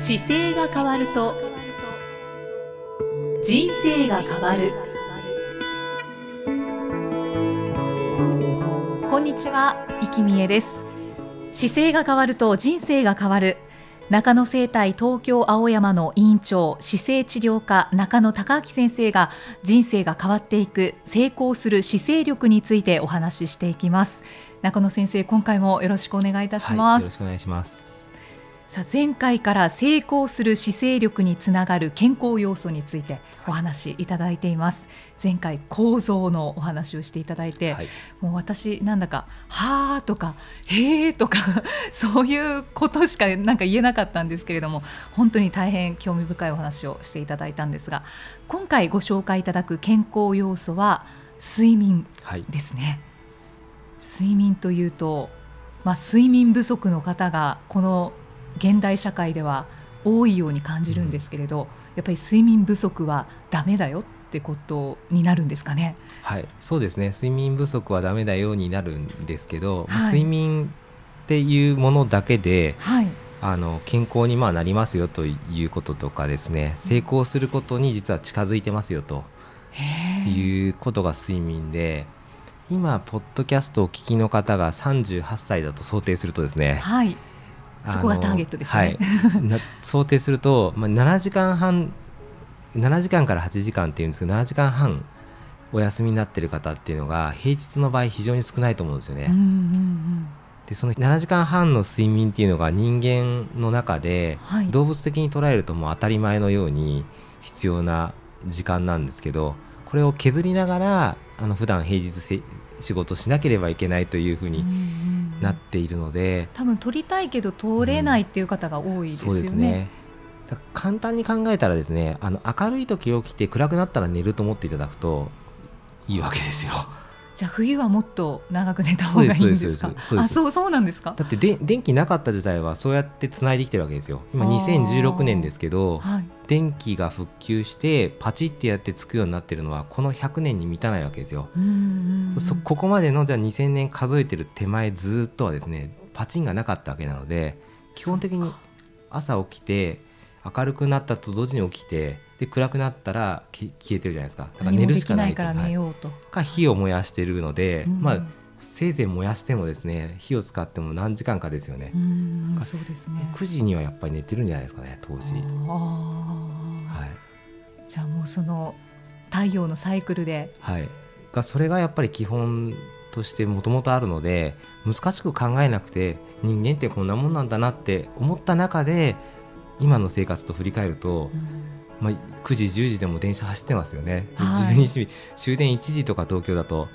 姿勢が変わると人生が変わる。こんにちは、生きみえです。姿勢が変わると人生が変わる。中野生態東京青山の委員長姿勢治療科中野孝明先生が人生が変わっていく成功する姿勢力についてお話ししていきます。中野先生今回もよろしくお願いいたします、はい、よろしくお願いします。さあ前回から成功する姿勢力につながる健康要素についてお話しいただいています、前回構造のお話をしていただいて、はい、もう私なんだか「はあ」とか「へえ」とか そういうことしかなんか言えなかったんですけれども本当に大変興味深いお話をしていただいたんですが今回ご紹介いただく健康要素は睡眠ですね、はい、睡眠というとまあ、睡眠不足の方がこの現代社会では多いように感じるんですけれど、やっぱり睡眠不足はダメだよってことになるんですかね？はい、そうですね。睡眠不足はダメだよになるんですけど、はい、睡眠っていうものだけで、はい、あの健康にまあなりますよということとかですね、成功することに実は近づいてますよということが睡眠で。今ポッドキャストをお聞きの方が38歳だと想定するとですね、はい、そこがターゲットですね、はい、想定すると、まあ、7時間半7時間から8時間っていうんですけど7時間半お休みになってる方っていうのが平日の場合非常に少ないと思うんですよね。うんうんうん。でその7時間半の睡眠っていうのが人間の中で、動物的に捉えるともう当たり前のように必要な時間なんですけどこれを削りながらあの普段平日仕事しなければいけないというふうになっているので、多分取りたいけど通れないっていう方が多いですよね。そうですね簡単に考えたらですねあの明るい時起きて暗くなったら寝ると思っていただくといいわけですよ。じゃあ冬はもっと長く寝た方がいいんですか？あ、そうそうなんですか？だってで電気なかった時代はそうやってつないできてるわけですよ。今2016年ですけど、はい、電気が復旧してパチってやってつくようになってるのはこの100年に満たないわけですよ。そここまでのじゃあ2000年数えてる手前ずっとはですねパチンがなかったわけなので基本的に朝起きて明るくなったと同時に起きてで暗くなったら消えてるじゃないですか。だから寝るしかないから寝ようと、か火を燃やしてるので、うん、まあせいぜい燃やしてもですね火を使っても何時間かですよね。うそうですね。9時にはやっぱり寝てるんじゃないですかね当時。はい、じゃあもうその太陽のサイクルで、はい、がそれがやっぱり基本としてもともとあるので難しく考えなくて人間ってこんなもんなんだなって思った中で今の生活と振り返ると、まあ、9時10時でも電車走ってますよね、はい、12時終電1時とか東京だと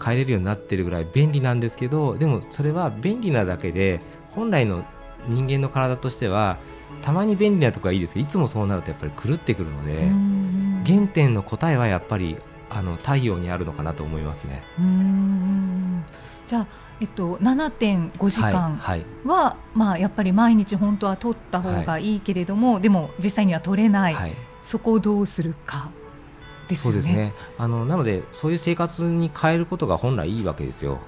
帰れるようになってるぐらい便利なんですけどでもそれは便利なだけで本来の人間の体としてはたまに便利なとこはいいですけどいつもそうなるとやっぱり狂ってくるので原点の答えはやっぱりあの太陽にあるのかなと思いますね。じゃあ、えっと、7.5時間は、はい。はい、まあ、やっぱり毎日本当は取った方がい。いけれども、はい、でも実際には取れない、そこをどうするかです、ね、そうですね。あのなのでそういう生活に変えることが本来いいわけですよ。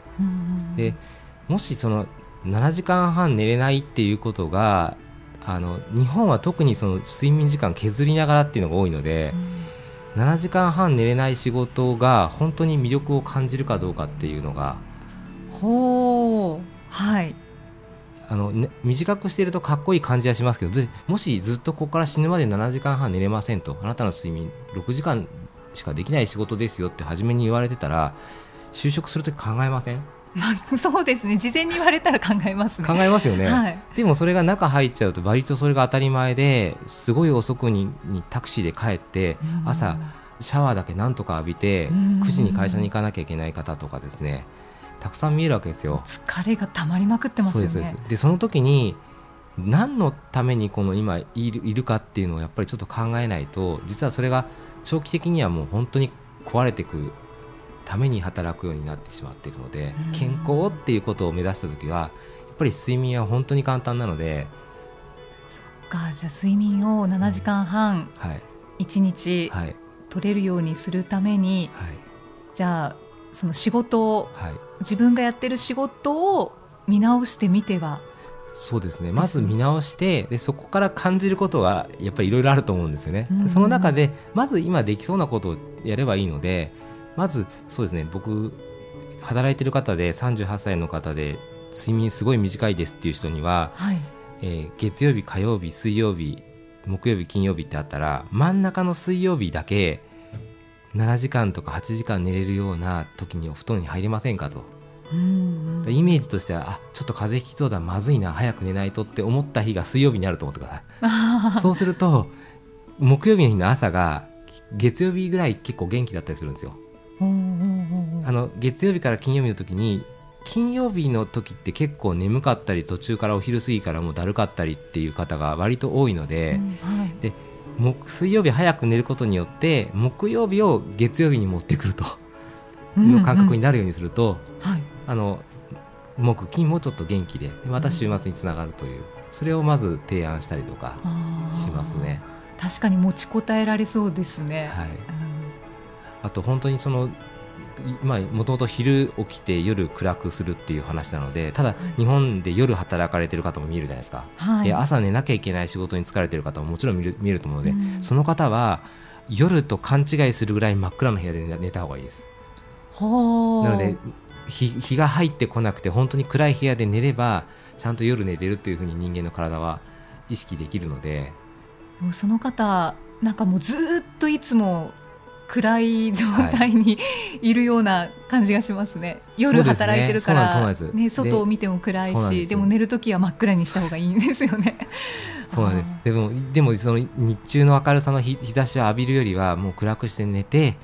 でもしその7時間半寝れないっていうことがあの日本は特にその睡眠時間削りながらっていうのが多いので、うん、7時間半寝れない仕事が本当に魅力を感じるかどうかっていうのがほう。はい。あの、ね、短くしてるとかっこいい感じはしますけどもしずっとここから死ぬまで7時間半寝れませんとあなたの睡眠6時間しかできない仕事ですよって初めに言われてたら就職するとき考えません？まあ、そうですね。事前に言われたら考えますね。考えますよね、はい、でもそれが中入っちゃうと割とそれが当たり前ですごい遅くににタクシーで帰って朝シャワーだけなんとか浴びて9時に会社に行かなきゃいけない方とかですねたくさん見えるわけですよ。疲れがたまりまくってますよね。でその時に何のためにこの今いるいるかっていうのをやっぱりちょっと考えないと実はそれが長期的にはもう本当に壊れていくために働くようになってしまっているので、健康っていうことを目指した時はやっぱり睡眠は本当に簡単なのでそっかじゃあ睡眠を7時間半、1日取れるようにするために、はい、じゃあその仕事を、はい、自分がやってる仕事を見直してみては？そうですね。まず見直してでそこから感じることはやっぱりいろいろあると思うんですよね、でその中でまず今できそうなことをやればいいのでまずそうですね僕働いてる方で38歳の方で睡眠すごい短いですっていう人には、はい、えー、月曜日火曜日水曜日木曜日金曜日ってあったら真ん中の水曜日だけ7時間とか8時間寝れるような時にお布団に入れませんかと。うんイメージとしてはあちょっと風邪ひきそうだまずいな早く寝ないとって思った日が水曜日になると思ってくださいそうすると木曜日の日の朝が月曜日ぐらい結構元気だったりするんですよ。あの月曜日から金曜日の時に金曜日の時って結構眠かったり途中からお昼過ぎからもうだるかったりっていう方が割と多いのでうんはい、で水曜日早く寝ることによって木曜日を月曜日に持ってくると。の感覚になるようにすると、はい、あの木金もちょっと元気でまた週末につながるという、それをまず提案したりとかしますね。確かに持ちこたえられそうですね。はい、あと本当にそのもともと昼起きて夜暗くするっていう話なのでただ日本で夜働かれてる方も見るじゃないですか、はい、で朝寝なきゃいけない仕事に疲れてる方ももちろん見る見ると思うので、うん、その方は夜と勘違いするぐらい真っ暗な部屋で寝た方がいいです。なので日日が入ってこなくて本当に暗い部屋で寝ればちゃんと夜寝てるっていうふうに人間の体は意識できるので。もうその方なんかもうずっといつも暗い状態に、い、るような感じがしますね、夜働いてるから、ね、外を見ても暗いしでも寝るときは真っ暗にした方がいいんですよね。そうなんです。でもでもその日中の明るさの日日差しを浴びるよりはもう暗くして寝て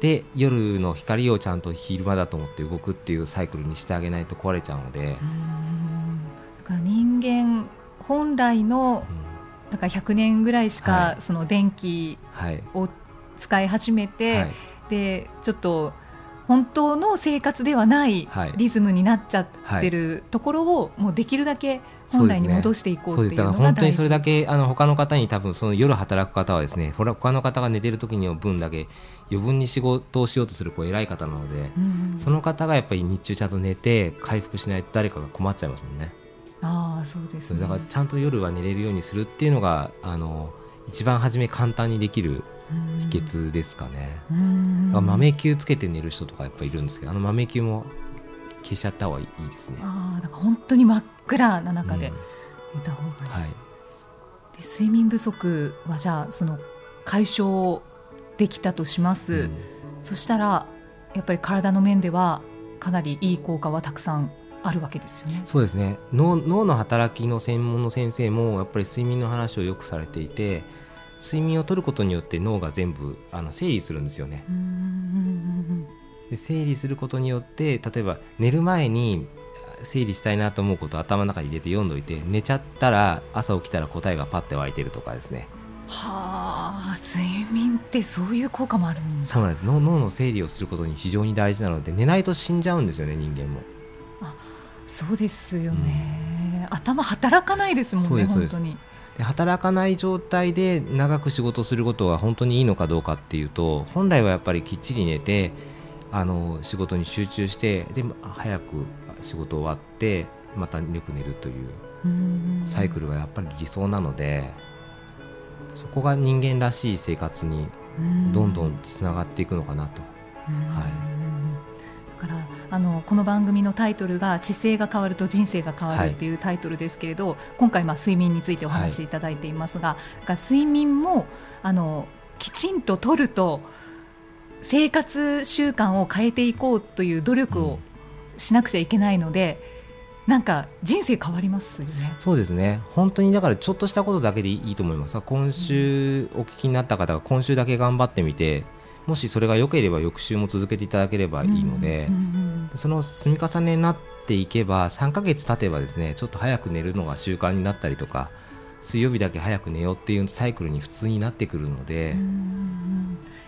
で夜の光をちゃんと昼間だと思って動くっていうサイクルにしてあげないと壊れちゃうので。だから人間本来の、だから100年ぐらいしか、その電気を使い始めて、はい、でちょっと本当の生活ではないリズムになっちゃってるところを、もうできるだけ本来に戻していこうっていうのが本当にそれだけあの他の方に多分その夜働く方はですね他の方が寝てる時に分だけ余分に仕事をしようとするこう偉い方なので、うんその方がやっぱり日中ちゃんと寝て回復しないと誰かが困っちゃいますもんね。あそうです、ね、だからちゃんと夜は寝れるようにするっていうのがあの一番初め簡単にできる秘訣ですかね。豆球つけて寝る人とかやっぱいるんですけどあの豆球も消しちゃった方がいいですね。あだから本当に真っ暗な中で寝た方がいい。うんはい、で睡眠不足はじゃあその解消できたとします、うん、そしたらやっぱり体の面ではかなりいい効果はたくさんあるわけですよね。そうですね脳脳の働きの専門の先生もやっぱり睡眠の話をよくされていて睡眠をとることによって脳が全部あの整理するんですよね。で整理することによって例えば寝る前に整理したいなと思うことを頭の中に入れて読んどいて寝ちゃったら朝起きたら答えがパッて湧いてるとかですね。はあ睡眠ってそういう効果もあるんそうなんです脳の整理をすることに非常に大事なので寝ないと死んじゃうんですよね人間もあそうですよね、うん、頭働かないですもんね本当に。で働かない状態で長く仕事することは本当にいいのかどうかっていうと本来はやっぱりきっちり寝てあの仕事に集中してで早く仕事終わってまたよく寝るというサイクルがやっぱり理想なのでそこが人間らしい生活にどんどんつながっていくのかなと。はい。からあのこの番組のタイトルが「姿勢が変わると人生が変わる」っていうタイトルですけれど、はい、今回まあ睡眠についてお話しいただいていますが、はい、睡眠もあのきちんととると生活習慣を変えていこうという努力をしなくちゃいけないので。うん、なんか人生変わりますよね。そうですね。本当にだからちょっとしたことだけでいいと思います。今週お聞きになった方が今週だけ頑張ってみて、もしそれが良ければ翌週も続けていただければいいので、その積み重ねになっていけば3ヶ月経てばですねちょっと早く寝るのが習慣になったりとか水曜日だけ早く寝ようっていうサイクルに普通になってくるので。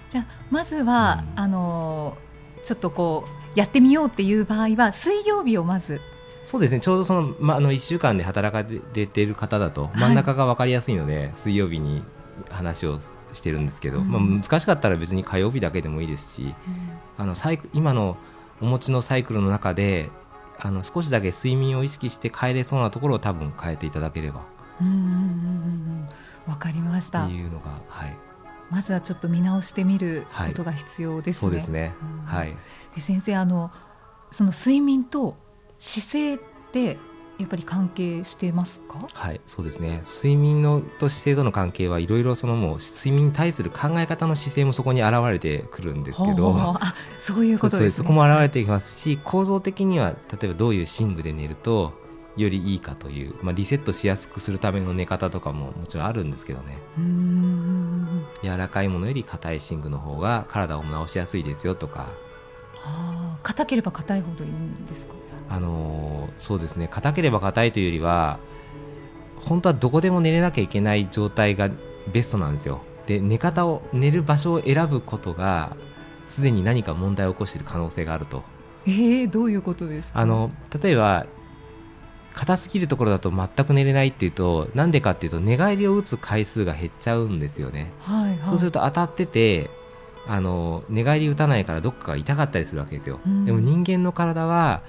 じゃあまずは、うん、あのちょっとこうやってみようっていう場合は水曜日をまず。そうですね。ちょうどその,、まあ、あの1週間で働かれている方だと真ん中が分かりやすいので、はい、水曜日に話をしてるんですけど、うん、まあ、難しかったら別に火曜日だけでもいいですし、うん、あのサイ今のお持ちのサイクルの中であの少しだけ睡眠を意識して変えれそうなところを多分変えていただければ。うんうんうんうんわかりました。っていうのが、はい、まずはちょっと見直してみることが必要ですね。はい、そうですね、うん、はい。で先生あのその睡眠と姿勢ってやっぱり関係してますか？はいそうですね。睡眠のと姿勢との関係はいろいろそのもう睡眠に対する考え方の姿勢もそこに現れてくるんですけど。あそういうことです、ね、そこも現れてきますし構造的には例えばどういう寝具で寝るとよりいいかという、まあ、リセットしやすくするための寝方とかももちろんあるんですけどね。柔らかいものより硬い寝具の方が体を治しやすいですよとか。硬ければ硬いほどいいんですか？あのそうですね硬ければ硬いというよりは本当はどこでも寝れなきゃいけない状態がベストなんですよ。で寝方を寝る場所を選ぶことがすでに何か問題を起こしている可能性があると。えー、どういうことですか？あの例えば硬すぎるところだと全く寝れないっていうとなんでかっていうと寝返りを打つ回数が減っちゃうんですよね、はいはい、そうすると当たっててあの寝返り打たないからどっかが痛かったりするわけですよ、うん、でも人間の体は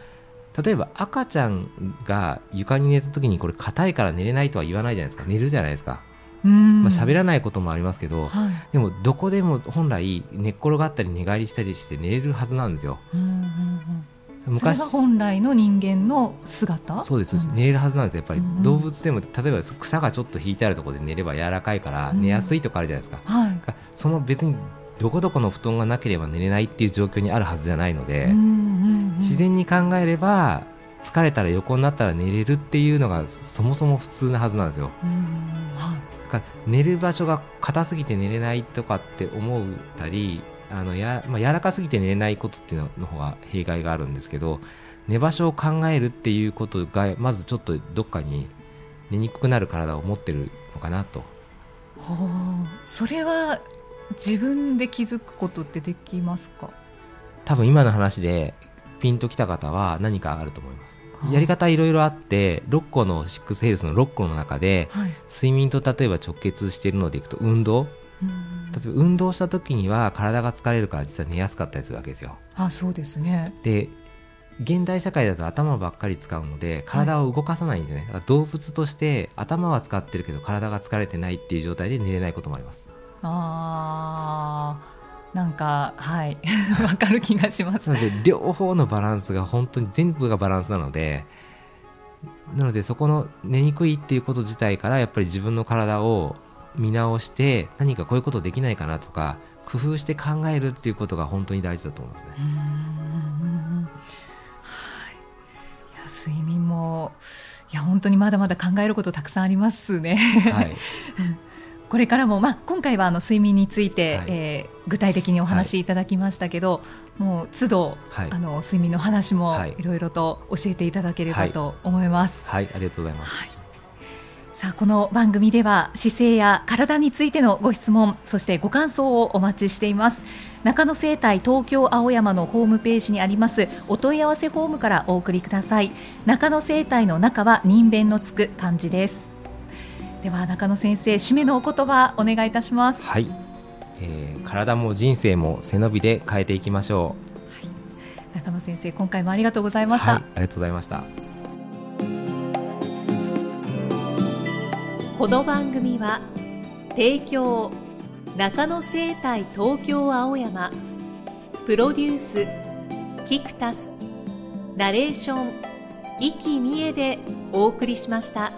例えば赤ちゃんが床に寝た時にこれ硬いから寝れないとは言わないじゃないですか。寝るじゃないですか。まあ喋らないこともありますけど、はい、でもどこでも本来寝っ転がったり寝返りしたりして寝れるはずなんですよ、うんうんうん。昔本来の人間の姿？そうです、寝れるはずなんですやっぱり。動物でも例えば草がちょっと引いてあるところで寝れば柔らかいから寝やすいとかあるじゃないですか、うんはい、その別にどこどこの布団がなければ寝れないっていう状況にあるはずじゃないので、うんうんうん、自然に考えれば疲れたら横になったら寝れるっていうのがそもそも普通なはずなんですよ。はい、寝る場所が硬すぎて寝れないとかって思ったりあのや、まあ、柔らかすぎて寝れないことっていうのの方が弊害があるんですけど寝場所を考えるっていうことがまずちょっとどっかに寝にくくなる体を持ってるのかなと。ほうそれは自分で気づくことってできますか？多分今の話でピンときた方は何かあると思います？やり方いろいろあって6個のシックスヘルスの6個の中で、はい、睡眠と例えば直結しているのでいくと運動？例えば運動した時には体が疲れるから実は寝やすかったりするわけですよ。あそうですね。で現代社会だと頭ばっかり使うので体を動かさないんですよね、はい、動物として頭は使ってるけど体が疲れてないっていう状態で寝れないこともあります。あーなんかはい。わかる気がします。なので両方のバランスが本当に全部がバランスなのでなのでそこの寝にくいっていうこと自体からやっぱり自分の体を見直して何かこういうことできないかなとか工夫して考えるっていうことが本当に大事だと思いますね。はい、いや睡眠もいや本当にまだまだ考えることたくさんありますね。はい、これからも、まあ、今回はあの睡眠について、はい、えー、具体的にお話しいただきましたけど、はい、もう都度、はい、あの睡眠の話もい。ろいろと教えていただければと思います。はい、ありがとうございます。さあこの番組では姿勢や体についてのご質問そしてご感想をお待ちしています。中野生態東京青山のホームページにありますお問い合わせフォームからお送りください。中野生態の中は人弁のつく漢字ですでは中野先生締めのお言葉お願いいたします。はい、えー、体も人生も背伸びで変えていきましょう、はい、中野先生今回もありがとうございました、はい、ありがとうございました。この番組は提供中野生態東京青山。プロデュースキクタスナレーション生きみえでお送りしました。